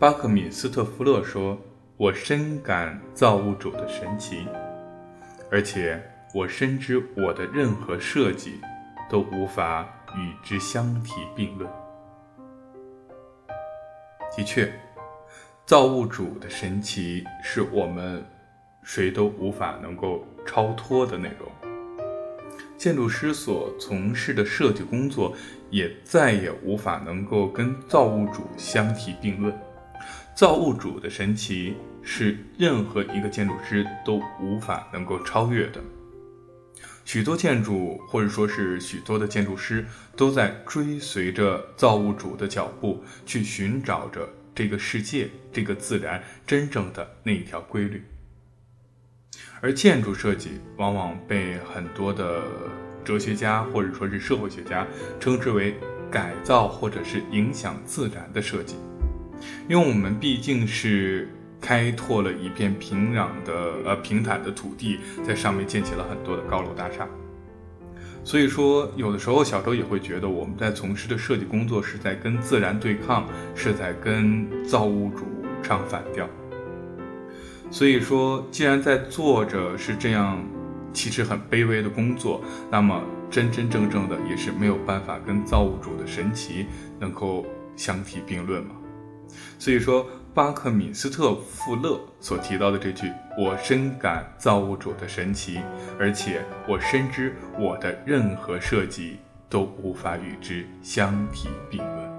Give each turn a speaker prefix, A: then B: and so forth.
A: 巴克敏斯特弗勒说：“我深感造物主的神奇，而且我深知我的任何设计都无法与之相提并论。”的确，造物主的神奇是我们谁都无法能够超脱的内容。建筑师所从事的设计工作，也再也无法能够跟造物主相提并论。造物主的神奇是任何一个建筑师都无法能够超越的。许多建筑，或者说是许多的建筑师，都在追随着造物主的脚步，去寻找着这个世界、这个自然真正的那一条规律。而建筑设计往往被很多的哲学家或者说是社会学家称之为改造或者是影响自然的设计，因为我们毕竟是开拓了一片平壤的呃平坦的土地，在上面建起了很多的高楼大厦，所以说有的时候小周也会觉得我们在从事的设计工作是在跟自然对抗，是在跟造物主唱反调。所以说，既然在做着是这样，其实很卑微的工作，那么真真正正的也是没有办法跟造物主的神奇能够相提并论嘛。所以说，巴克敏斯特富勒所提到的这句“我深感造物主的神奇，而且我深知我的任何设计都无法与之相提并论”。